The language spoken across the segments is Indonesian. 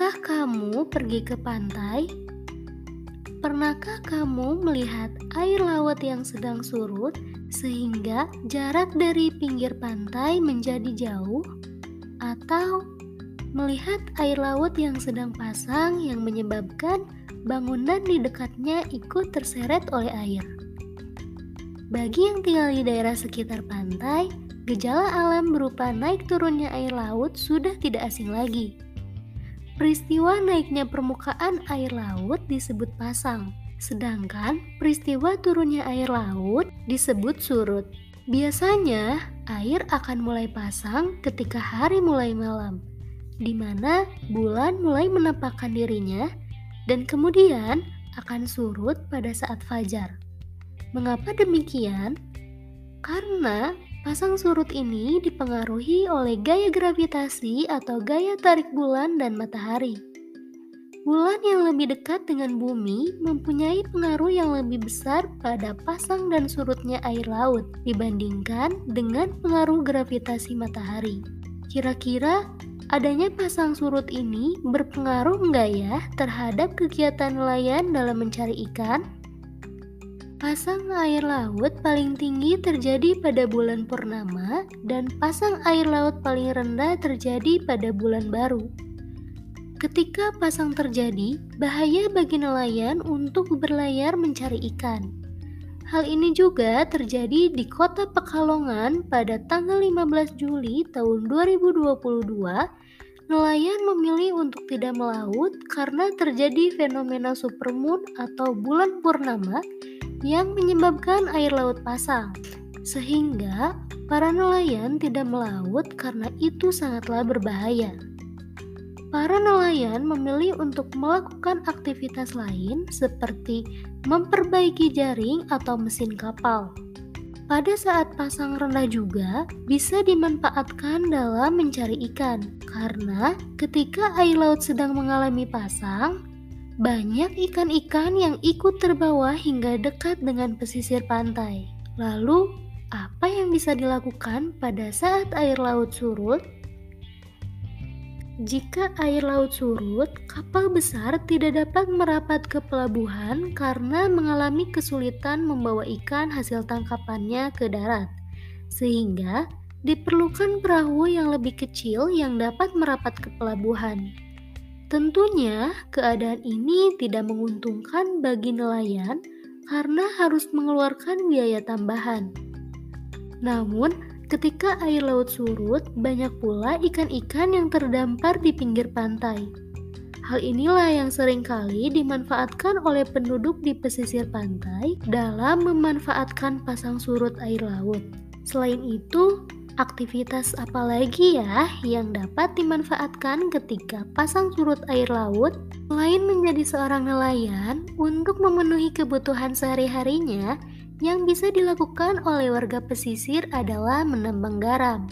Pernahkah kamu pergi ke pantai? Pernahkah kamu melihat air laut yang sedang surut sehingga jarak dari pinggir pantai menjadi jauh? Atau melihat air laut yang sedang pasang yang menyebabkan bangunan di dekatnya ikut terseret oleh air? Bagi yang tinggal di daerah sekitar pantai, gejala alam berupa naik turunnya air laut sudah tidak asing lagi. Peristiwa naiknya permukaan air laut disebut pasang, sedangkan peristiwa turunnya air laut disebut surut. Biasanya, air akan mulai pasang ketika hari mulai malam, di mana bulan mulai menampakkan dirinya, dan kemudian akan surut pada saat fajar. Mengapa demikian? Karena Pasang surut ini dipengaruhi oleh gaya gravitasi atau gaya tarik bulan dan matahari. Bulan yang lebih dekat dengan bumi mempunyai pengaruh yang lebih besar pada pasang dan surutnya air laut dibandingkan dengan pengaruh gravitasi matahari. Kira-kira adanya pasang surut ini berpengaruh enggak ya terhadap kegiatan nelayan dalam mencari ikan? Pasang air laut paling tinggi terjadi pada bulan purnama dan pasang air laut paling rendah terjadi pada bulan baru. Ketika pasang terjadi, bahaya bagi nelayan untuk berlayar mencari ikan. Hal ini juga terjadi di kota Pekalongan pada tanggal 15 Juli tahun 2022. Nelayan memilih untuk tidak melaut karena terjadi fenomena supermoon atau bulan purnama yang menyebabkan air laut pasang, sehingga para nelayan tidak melaut karena itu sangatlah berbahaya. Para nelayan memilih untuk melakukan aktivitas lain seperti memperbaiki jaring atau mesin kapal. Pada saat pasang rendah juga bisa dimanfaatkan dalam mencari ikan, karena ketika air laut sedang mengalami pasang, banyak ikan-ikan yang ikut terbawa hingga dekat dengan pesisir pantai. Lalu, apa yang bisa dilakukan pada saat air laut surut? Jika air laut surut, kapal besar tidak dapat merapat ke pelabuhan karena mengalami kesulitan membawa ikan hasil tangkapannya ke darat, sehingga diperlukan perahu yang lebih kecil yang dapat merapat ke pelabuhan. Tentunya, keadaan ini tidak menguntungkan bagi nelayan karena harus mengeluarkan biaya tambahan. Namun, ketika air laut surut, banyak pula ikan-ikan yang terdampar di pinggir pantai. Hal inilah yang sering kali dimanfaatkan oleh penduduk di pesisir pantai dalam memanfaatkan pasang surut air laut. Selain itu, Aktivitas apa lagi ya yang dapat dimanfaatkan ketika pasang surut air laut? Selain menjadi seorang nelayan, untuk memenuhi kebutuhan sehari-harinya, yang bisa dilakukan oleh warga pesisir adalah menambang garam.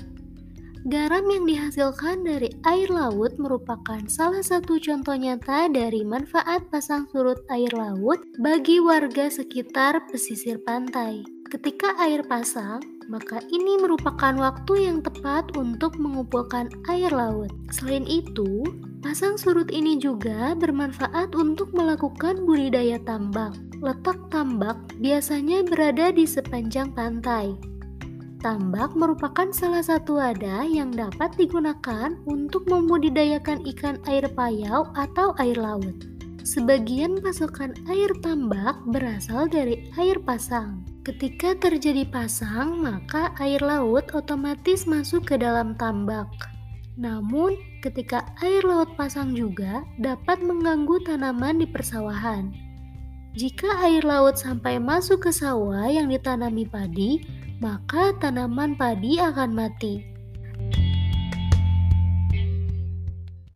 Garam yang dihasilkan dari air laut merupakan salah satu contoh nyata dari manfaat pasang surut air laut bagi warga sekitar pesisir pantai. Ketika air pasang, maka ini merupakan waktu yang tepat untuk mengumpulkan air laut. Selain itu, pasang surut ini juga bermanfaat untuk melakukan budidaya tambak. Letak tambak biasanya berada di sepanjang pantai. Tambak merupakan salah satu wadah yang dapat digunakan untuk membudidayakan ikan air payau atau air laut. Sebagian pasokan air tambak berasal dari air pasang. Ketika terjadi pasang, maka air laut otomatis masuk ke dalam tambak. Namun, ketika air laut pasang juga dapat mengganggu tanaman di persawahan. Jika air laut sampai masuk ke sawah yang ditanami padi, maka tanaman padi akan mati.